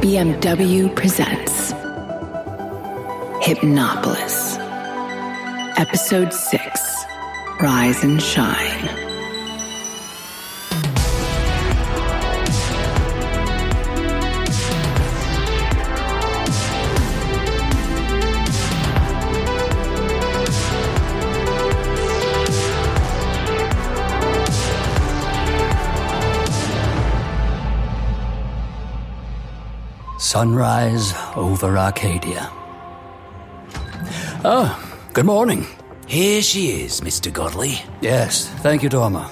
BMW presents Hypnopolis, Episode 6 Rise and Shine. Sunrise over Arcadia. Oh, good morning. Here she is, Mr. Godley. Yes, thank you, Dormer.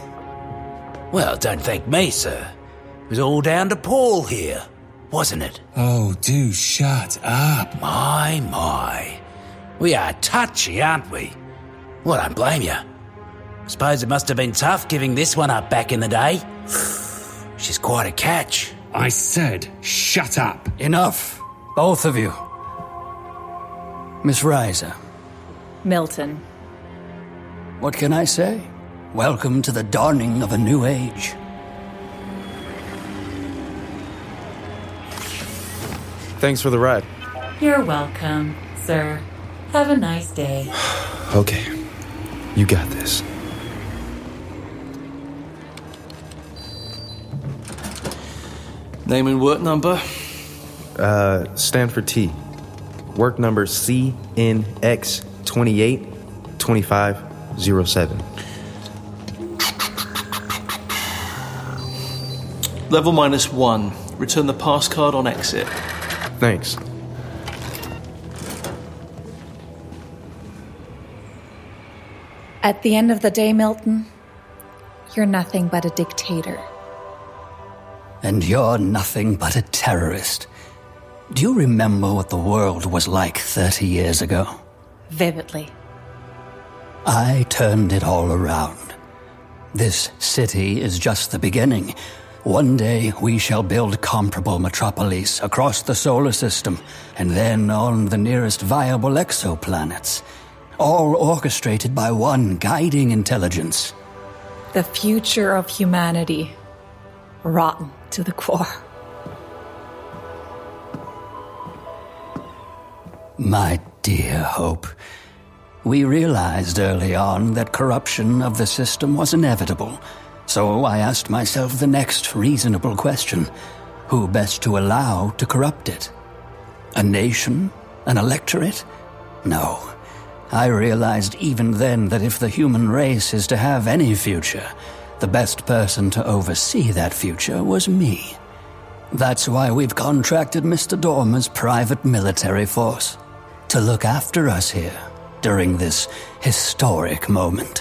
Well, don't thank me, sir. It was all down to Paul here, wasn't it? Oh, do shut up. My, my. We are touchy, aren't we? Well, I don't blame you. I Suppose it must have been tough giving this one up back in the day. She's quite a catch. I said, shut up. Enough, both of you. Miss Riser, Milton. what can I say? Welcome to the dawning of a new age. Thanks for the ride. You're welcome, sir. Have a nice day. Okay. You got this. Name and work number? Uh, Stanford T. Work number CNX 282507. Level minus one. Return the pass card on exit. Thanks. At the end of the day, Milton, you're nothing but a dictator. And you're nothing but a terrorist. Do you remember what the world was like 30 years ago? Vividly. I turned it all around. This city is just the beginning. One day we shall build comparable metropolis across the solar system, and then on the nearest viable exoplanets. All orchestrated by one guiding intelligence. The future of humanity. Rotten to the core. My dear Hope, we realized early on that corruption of the system was inevitable. So I asked myself the next reasonable question who best to allow to corrupt it? A nation? An electorate? No. I realized even then that if the human race is to have any future, the best person to oversee that future was me. That's why we've contracted Mr. Dormer's private military force to look after us here during this historic moment.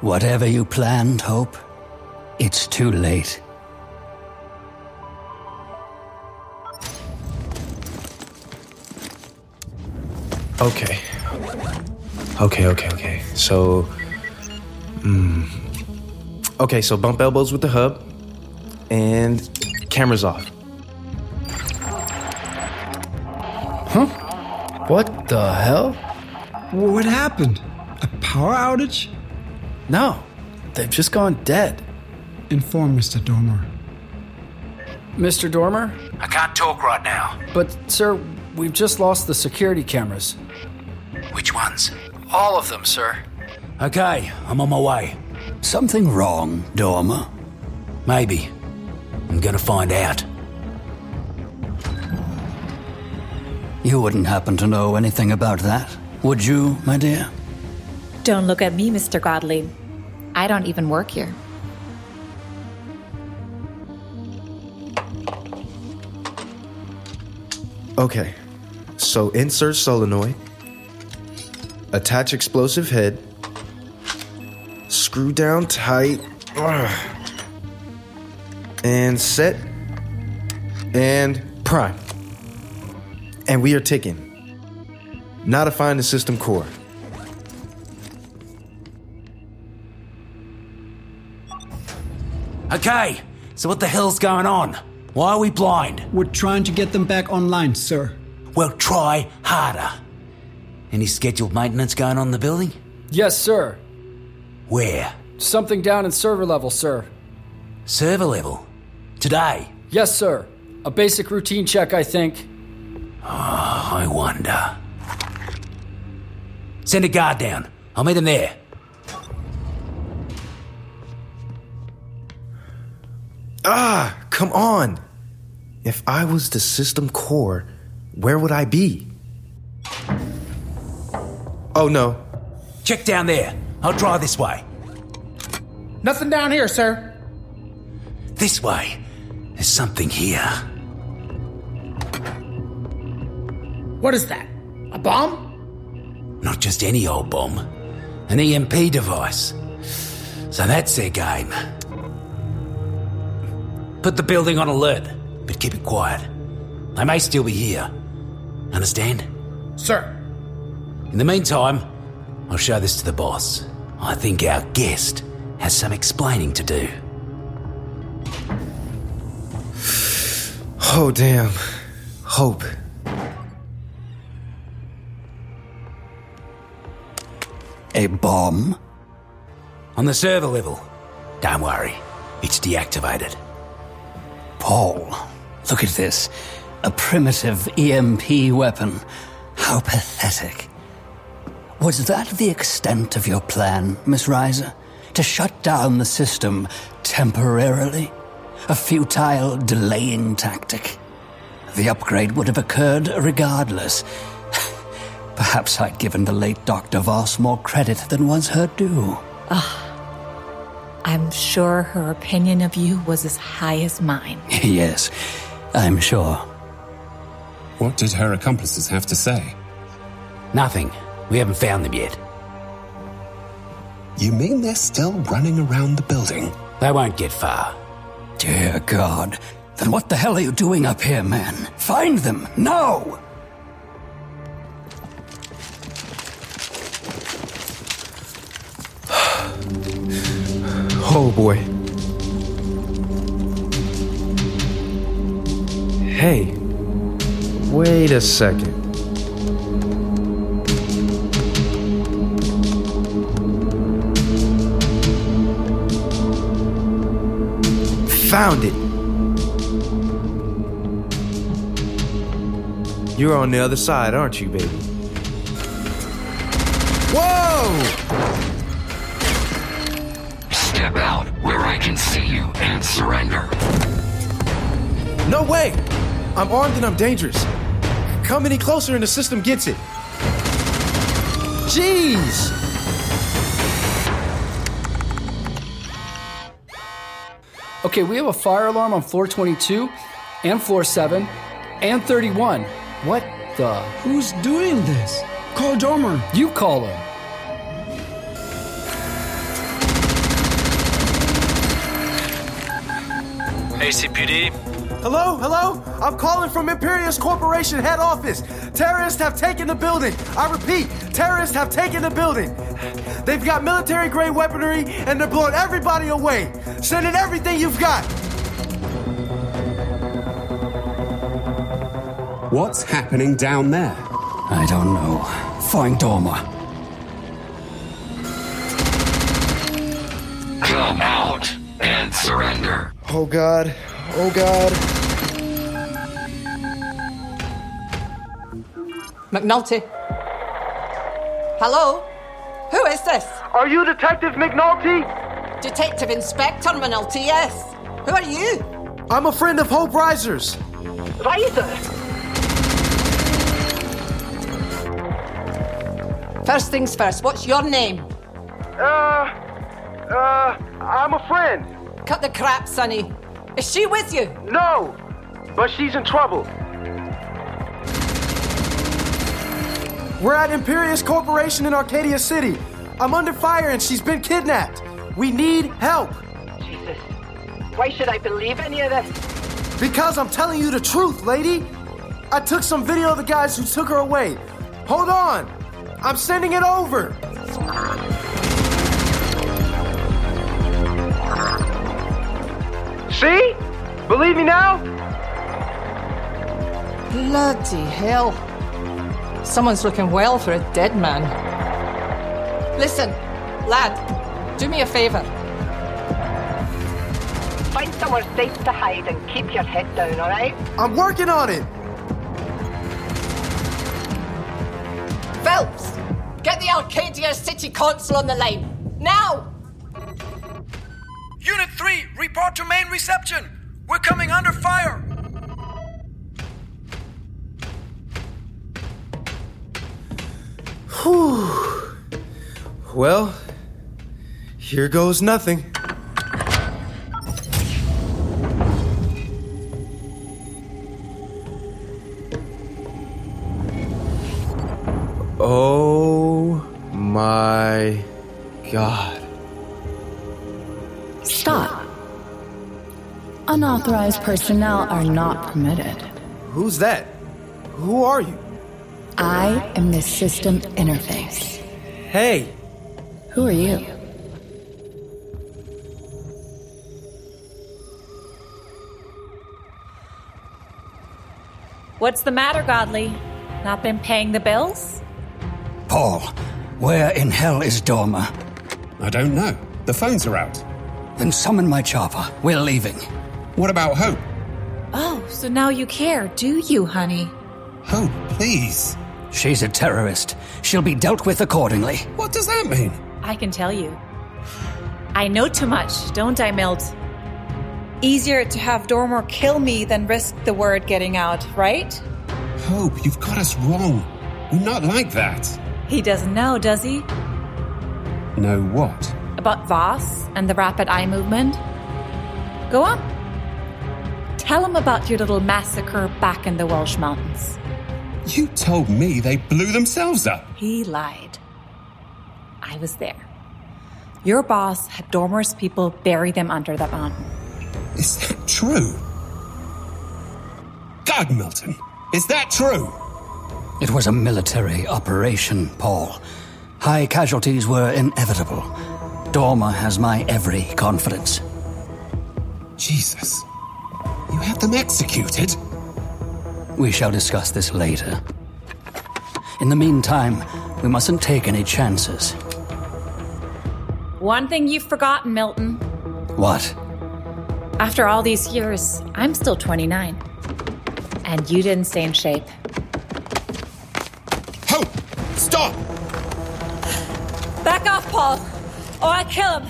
Whatever you planned, Hope, it's too late. Okay. Okay, okay, okay. So. Mm, okay, so bump elbows with the hub. And cameras off. Huh? What the hell? What happened? A power outage? No, they've just gone dead. Inform Mr. Dormer. Mr. Dormer? I can't talk right now. But, sir, we've just lost the security cameras. Which ones? All of them, sir. Okay, I'm on my way. Something wrong, Dormer? Maybe. I'm gonna find out. You wouldn't happen to know anything about that, would you, my dear? Don't look at me, Mr. Godley. I don't even work here. Okay. So insert solenoid. Attach explosive head. Screw down tight. And set. And prime. And we are ticking. Now to find the system core. Okay, so what the hell's going on? Why are we blind? We're trying to get them back online, sir. Well, try harder. Any scheduled maintenance going on in the building? Yes, sir. Where? Something down in server level, sir. Server level? Today? Yes, sir. A basic routine check, I think. Oh, I wonder. Send a guard down. I'll meet him there. Ah, come on. If I was the system core, where would I be? Oh no. Check down there. I'll drive this way. Nothing down here, sir. This way. There's something here. What is that? A bomb? Not just any old bomb. An EMP device. So that's their game. Put the building on alert, but keep it quiet. They may still be here. Understand? Sir. In the meantime, I'll show this to the boss. I think our guest has some explaining to do. Oh, damn. Hope. A bomb? On the server level. Don't worry, it's deactivated. Paul, look at this. A primitive EMP weapon. How pathetic. Was that the extent of your plan, Miss Riser? To shut down the system temporarily? A futile delaying tactic? The upgrade would have occurred regardless. Perhaps I'd given the late Dr. Voss more credit than was her due. Ah. I'm sure her opinion of you was as high as mine. yes, I'm sure. What did her accomplices have to say? Nothing. We haven't found them yet. You mean they're still running around the building? They won't get far. Dear God. Then what the hell are you doing up here, man? Find them, now! Oh boy. Hey, wait a second. Found it. You're on the other side, aren't you, baby? Whoa! Step out where I can see you and surrender. No way! I'm armed and I'm dangerous. Come any closer and the system gets it. Jeez! Okay, we have a fire alarm on floor 22 and floor 7 and 31. What the? Who's doing this? Call Dormer. You call him. ACPD, Hello, hello? I'm calling from Imperius Corporation head office. Terrorists have taken the building. I repeat, terrorists have taken the building. They've got military grade weaponry and they're blowing everybody away. Send in everything you've got. What's happening down there? I don't know. Find Dormer. Come out and surrender. Oh god. Oh god. McNulty. Hello? Who is this? Are you Detective McNulty? Detective Inspector McNulty, yes. Who are you? I'm a friend of Hope Riser's. Riser. First things first, what's your name? Uh, uh, I'm a friend. Cut the crap, Sonny. Is she with you? No, but she's in trouble. We're at Imperius Corporation in Arcadia City. I'm under fire and she's been kidnapped. We need help. Jesus. Why should I believe any of this? Because I'm telling you the truth, lady. I took some video of the guys who took her away. Hold on. I'm sending it over. See? Believe me now? Bloody hell. Someone's looking well for a dead man. Listen, lad, do me a favor. Find somewhere safe to hide and keep your head down, alright? I'm working on it! Phelps, get the Arcadia City Council on the line. Now! Unit 3, report to main reception. We're coming under fire. Whew. Well, here goes nothing. Oh my god. Stop. Unauthorized personnel are not permitted. Who's that? Who are you? I am the system interface. Hey, Who are you? What's the matter, Godley? Not been paying the bills? Paul, where in hell is Dormer? I don't know. The phones are out. Then summon my chopper. We're leaving. What about Hope? Oh, so now you care, do you, honey? Hope, please. She's a terrorist. She'll be dealt with accordingly. What does that mean? I can tell you. I know too much, don't I, Milt? Easier to have Dormer kill me than risk the word getting out, right? Hope, you've got us wrong. We're not like that. He doesn't know, does he? Know what? About Voss and the rapid eye movement? Go on. Tell him about your little massacre back in the Welsh Mountains. You told me they blew themselves up. He lied. I was there. Your boss had Dormer's people bury them under the mountain. Is that true? God, Milton, is that true? It was a military operation, Paul. High casualties were inevitable. Dormer has my every confidence. Jesus. You had them executed? We shall discuss this later. In the meantime, we mustn't take any chances. One thing you've forgotten, Milton. What? After all these years, I'm still 29. And you didn't stay in shape. Hope! Stop! Back off, Paul, or I kill him.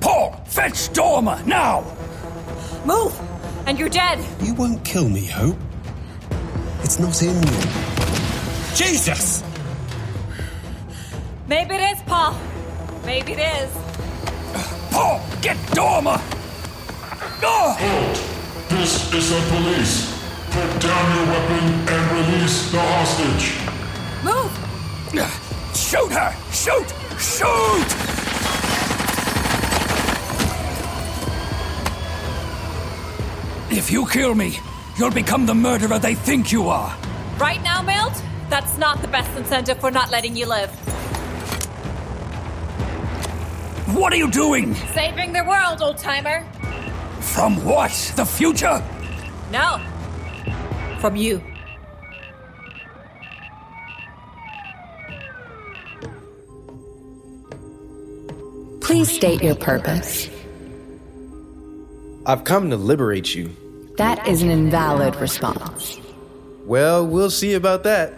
Paul, fetch Dormer now! Move, and you're dead. You won't kill me, Hope. It's not in you. Jesus! Maybe it is, Paul. Maybe it is. Paul, get Dormer! Oh! This is the police. Put down your weapon and release the hostage. Move! Shoot her! Shoot! Shoot! If you kill me, you'll become the murderer they think you are. Right now, Milt, that's not the best incentive for not letting you live. What are you doing? Saving the world, old timer. From what? The future? No. From you. Please state your purpose. I've come to liberate you. That is an invalid response. Well, we'll see about that.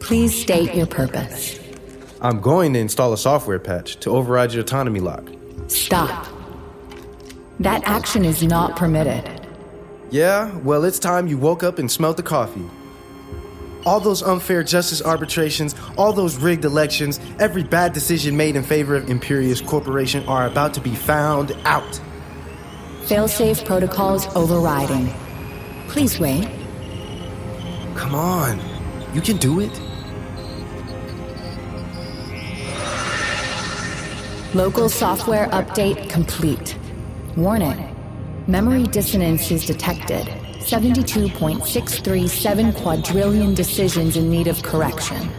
Please state your purpose. I'm going to install a software patch to override your autonomy lock. Stop. That action is not permitted. Yeah, well, it's time you woke up and smelt the coffee. All those unfair justice arbitrations, all those rigged elections, every bad decision made in favor of Imperius Corporation are about to be found out. Failsafe protocols overriding. Please wait. Come on, you can do it. Local software update complete. Warning. Memory dissonance is detected. 72.637 quadrillion decisions in need of correction.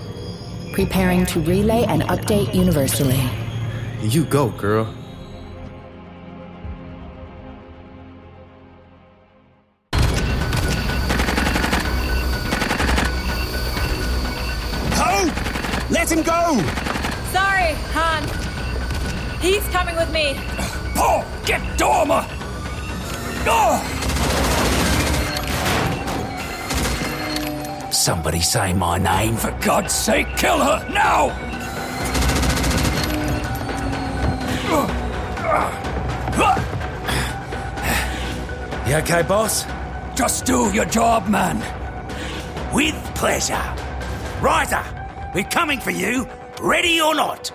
Preparing to relay and update universally. You go, girl. Oh! Somebody say my name. For God's sake, kill her now! You okay, boss? Just do your job, man. With pleasure. Ryder, we're coming for you, ready or not.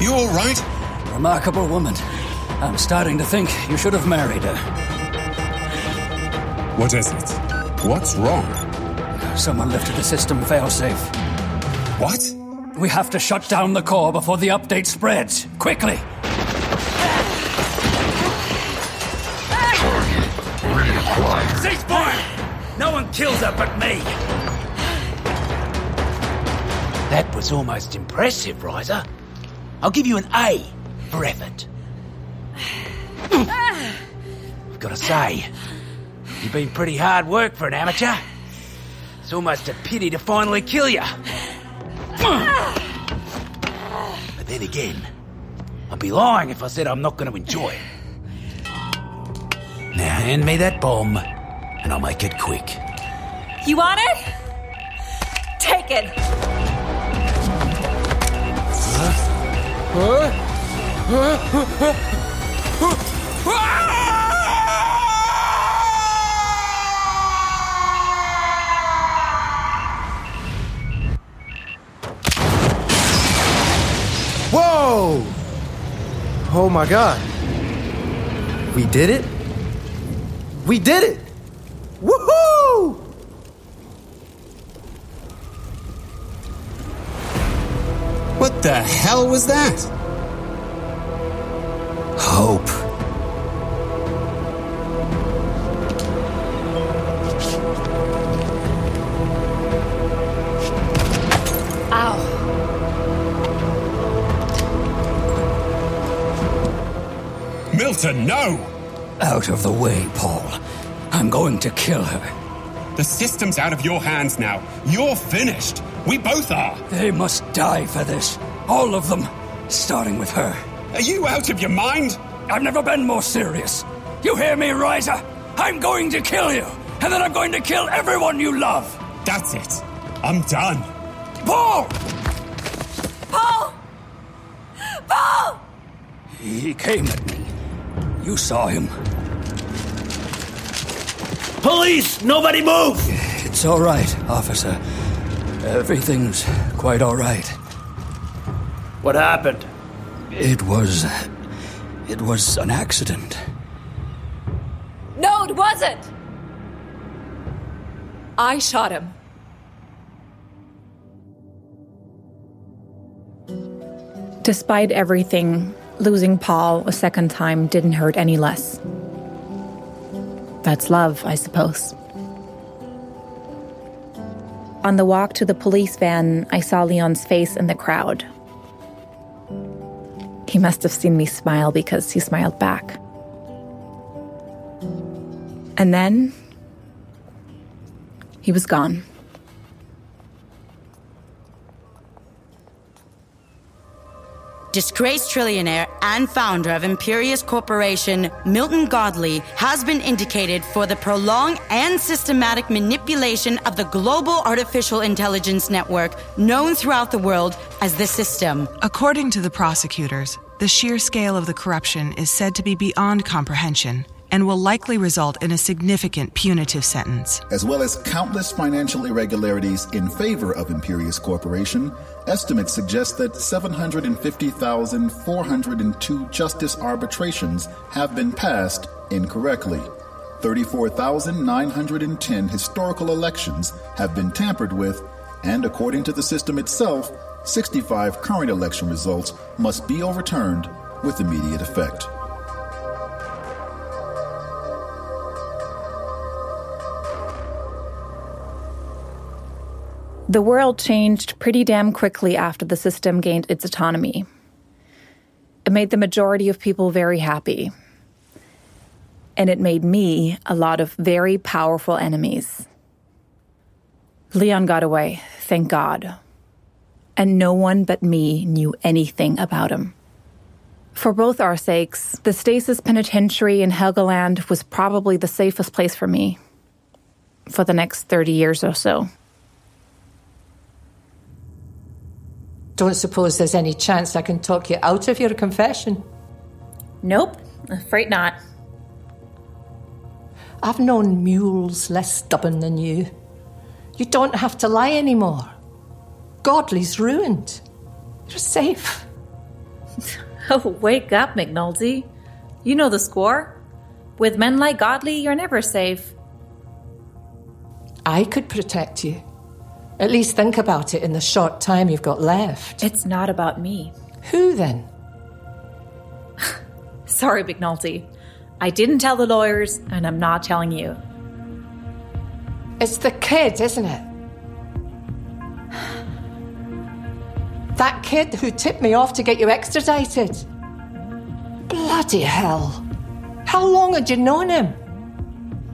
You all right? Remarkable woman. I'm starting to think you should have married her. What is it? What's wrong? Someone lifted the system failsafe. What? We have to shut down the core before the update spreads. Quickly! Ceasefire! No one kills her but me. That was almost impressive, Ryder. I'll give you an A for effort. I've got to say, you've been pretty hard work for an amateur. It's almost a pity to finally kill you. But then again, I'd be lying if I said I'm not going to enjoy it. Now hand me that bomb, and I'll make it quick. You want it? Take it. Whoa! Oh my god. We did it? We did it! Woohoo! What the hell was that? Hope. Ow. Milton, no! Out of the way, Paul. I'm going to kill her. The system's out of your hands now. You're finished. We both are. They must die for this. All of them. Starting with her. Are you out of your mind? I've never been more serious. You hear me, Riser? I'm going to kill you, and then I'm going to kill everyone you love. That's it. I'm done. Paul! Paul! Paul! He came at me. You saw him. Police! Nobody move! It's all right, officer. Everything's quite all right. What happened? It was. It was an accident. No, it wasn't. I shot him. Despite everything, losing Paul a second time didn't hurt any less. That's love, I suppose. On the walk to the police van, I saw Leon's face in the crowd. He must have seen me smile because he smiled back. And then he was gone. Disgraced trillionaire and founder of Imperius Corporation, Milton Godley, has been indicated for the prolonged and systematic manipulation of the global artificial intelligence network known throughout the world as the System. According to the prosecutors, the sheer scale of the corruption is said to be beyond comprehension and will likely result in a significant punitive sentence. As well as countless financial irregularities in favor of Imperius Corporation, estimates suggest that 750,402 justice arbitrations have been passed incorrectly. 34,910 historical elections have been tampered with, and according to the system itself, 65 current election results must be overturned with immediate effect. The world changed pretty damn quickly after the system gained its autonomy. It made the majority of people very happy. And it made me a lot of very powerful enemies. Leon got away, thank God. and no one but me knew anything about him. For both our sakes, the Stasis Penitentiary in Helgoland was probably the safest place for me for the next 30 years or so. Don't suppose there's any chance I can talk you out of your confession? Nope, afraid not. I've known mules less stubborn than you. You don't have to lie anymore. Godley's ruined. You're safe. Oh, wake up, McNulty. You know the score. With men like Godley, you're never safe. I could protect you. At least think about it in the short time you've got left. It's not about me. Who then? Sorry, McNulty. I didn't tell the lawyers, and I'm not telling you. It's the kid, isn't it? That kid who tipped me off to get you extradited. Bloody hell. How long had you known him?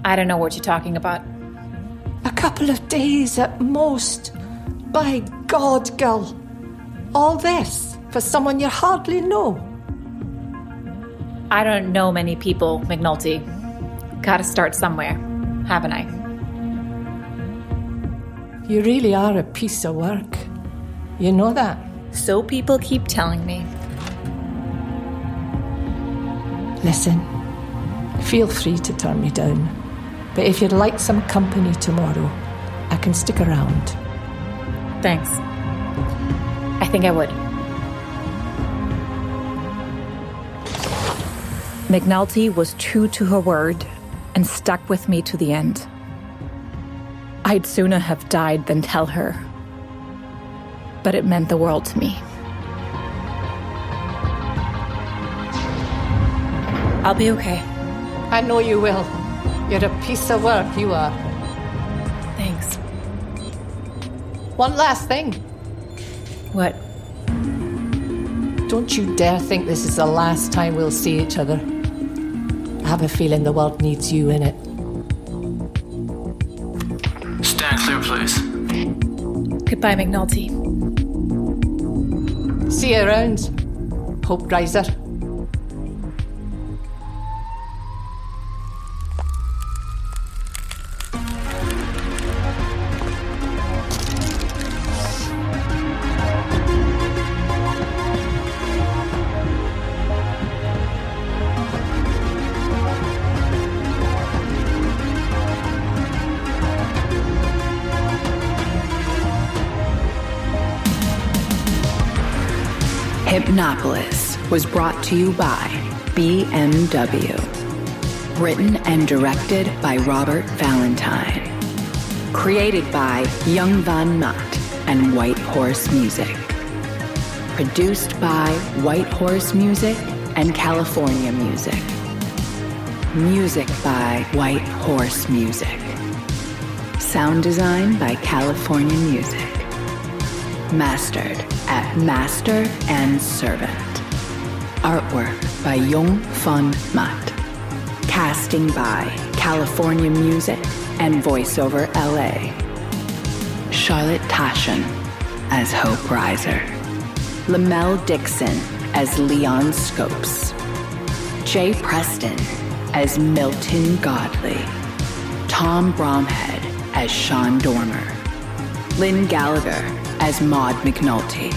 I don't know what you're talking about. A couple of days at most. By God, girl. All this for someone you hardly know. I don't know many people, McNulty. Gotta start somewhere, haven't I? You really are a piece of work. You know that? So people keep telling me. Listen, feel free to turn me down. But if you'd like some company tomorrow, I can stick around. Thanks. I think I would. McNulty was true to her word and stuck with me to the end. I'd sooner have died than tell her but it meant the world to me. I'll be okay. I know you will. You're a piece of work, you are. Thanks. One last thing. What? Don't you dare think this is the last time we'll see each other. I have a feeling the world needs you in it. Stand clear, please. Goodbye, McNulty. See you around, Hope Riser. Was brought to you by BMW. Written and directed by Robert Valentine. Created by Jung von Matt and White Horse Music. Produced by White Horse Music and California Music. Music by White Horse Music. Sound design by California Music. Mastered at Master and Servant. Artwork by Jung von Matt. Casting by California Music and Voiceover LA. Charlotte Taschen as Hope Riser. Lamel Dixon as Leon Scopes. Jay Preston as Milton Godley. Tom Bromhead as Sean Dormer. Lynn Gallagher as Maud McNulty,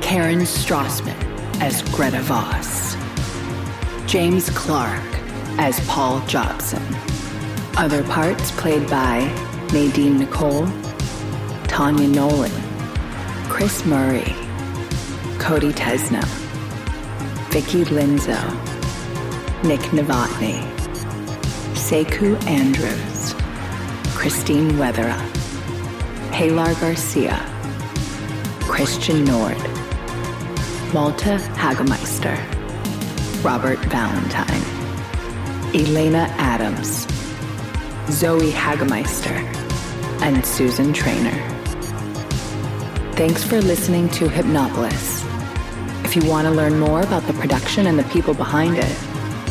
Karen Strassman as Greta Voss, James Clark as Paul Jobson. Other parts played by Nadine Nicole, Tanya Nolan, Chris Murray, Cody Tesno, Vicky Linzo, Nick Novotny, Sekou Andrews, Christine Weatherup, Pilar Garcia, Christian Nord, Malte Hagemeister, Robert Valentine, Elena Adams, Zoe Hagemeister, and Susan Trainer. Thanks for listening to Hypnopolis. If you want to learn more about the production and the people behind it,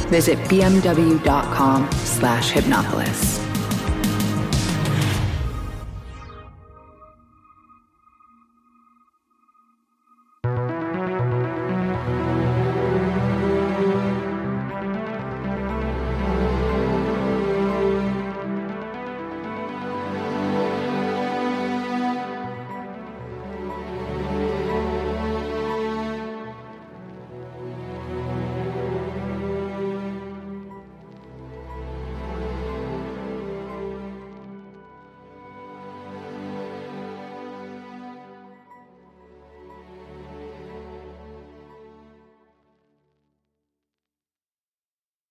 visit bmw.com slash hypnopolis.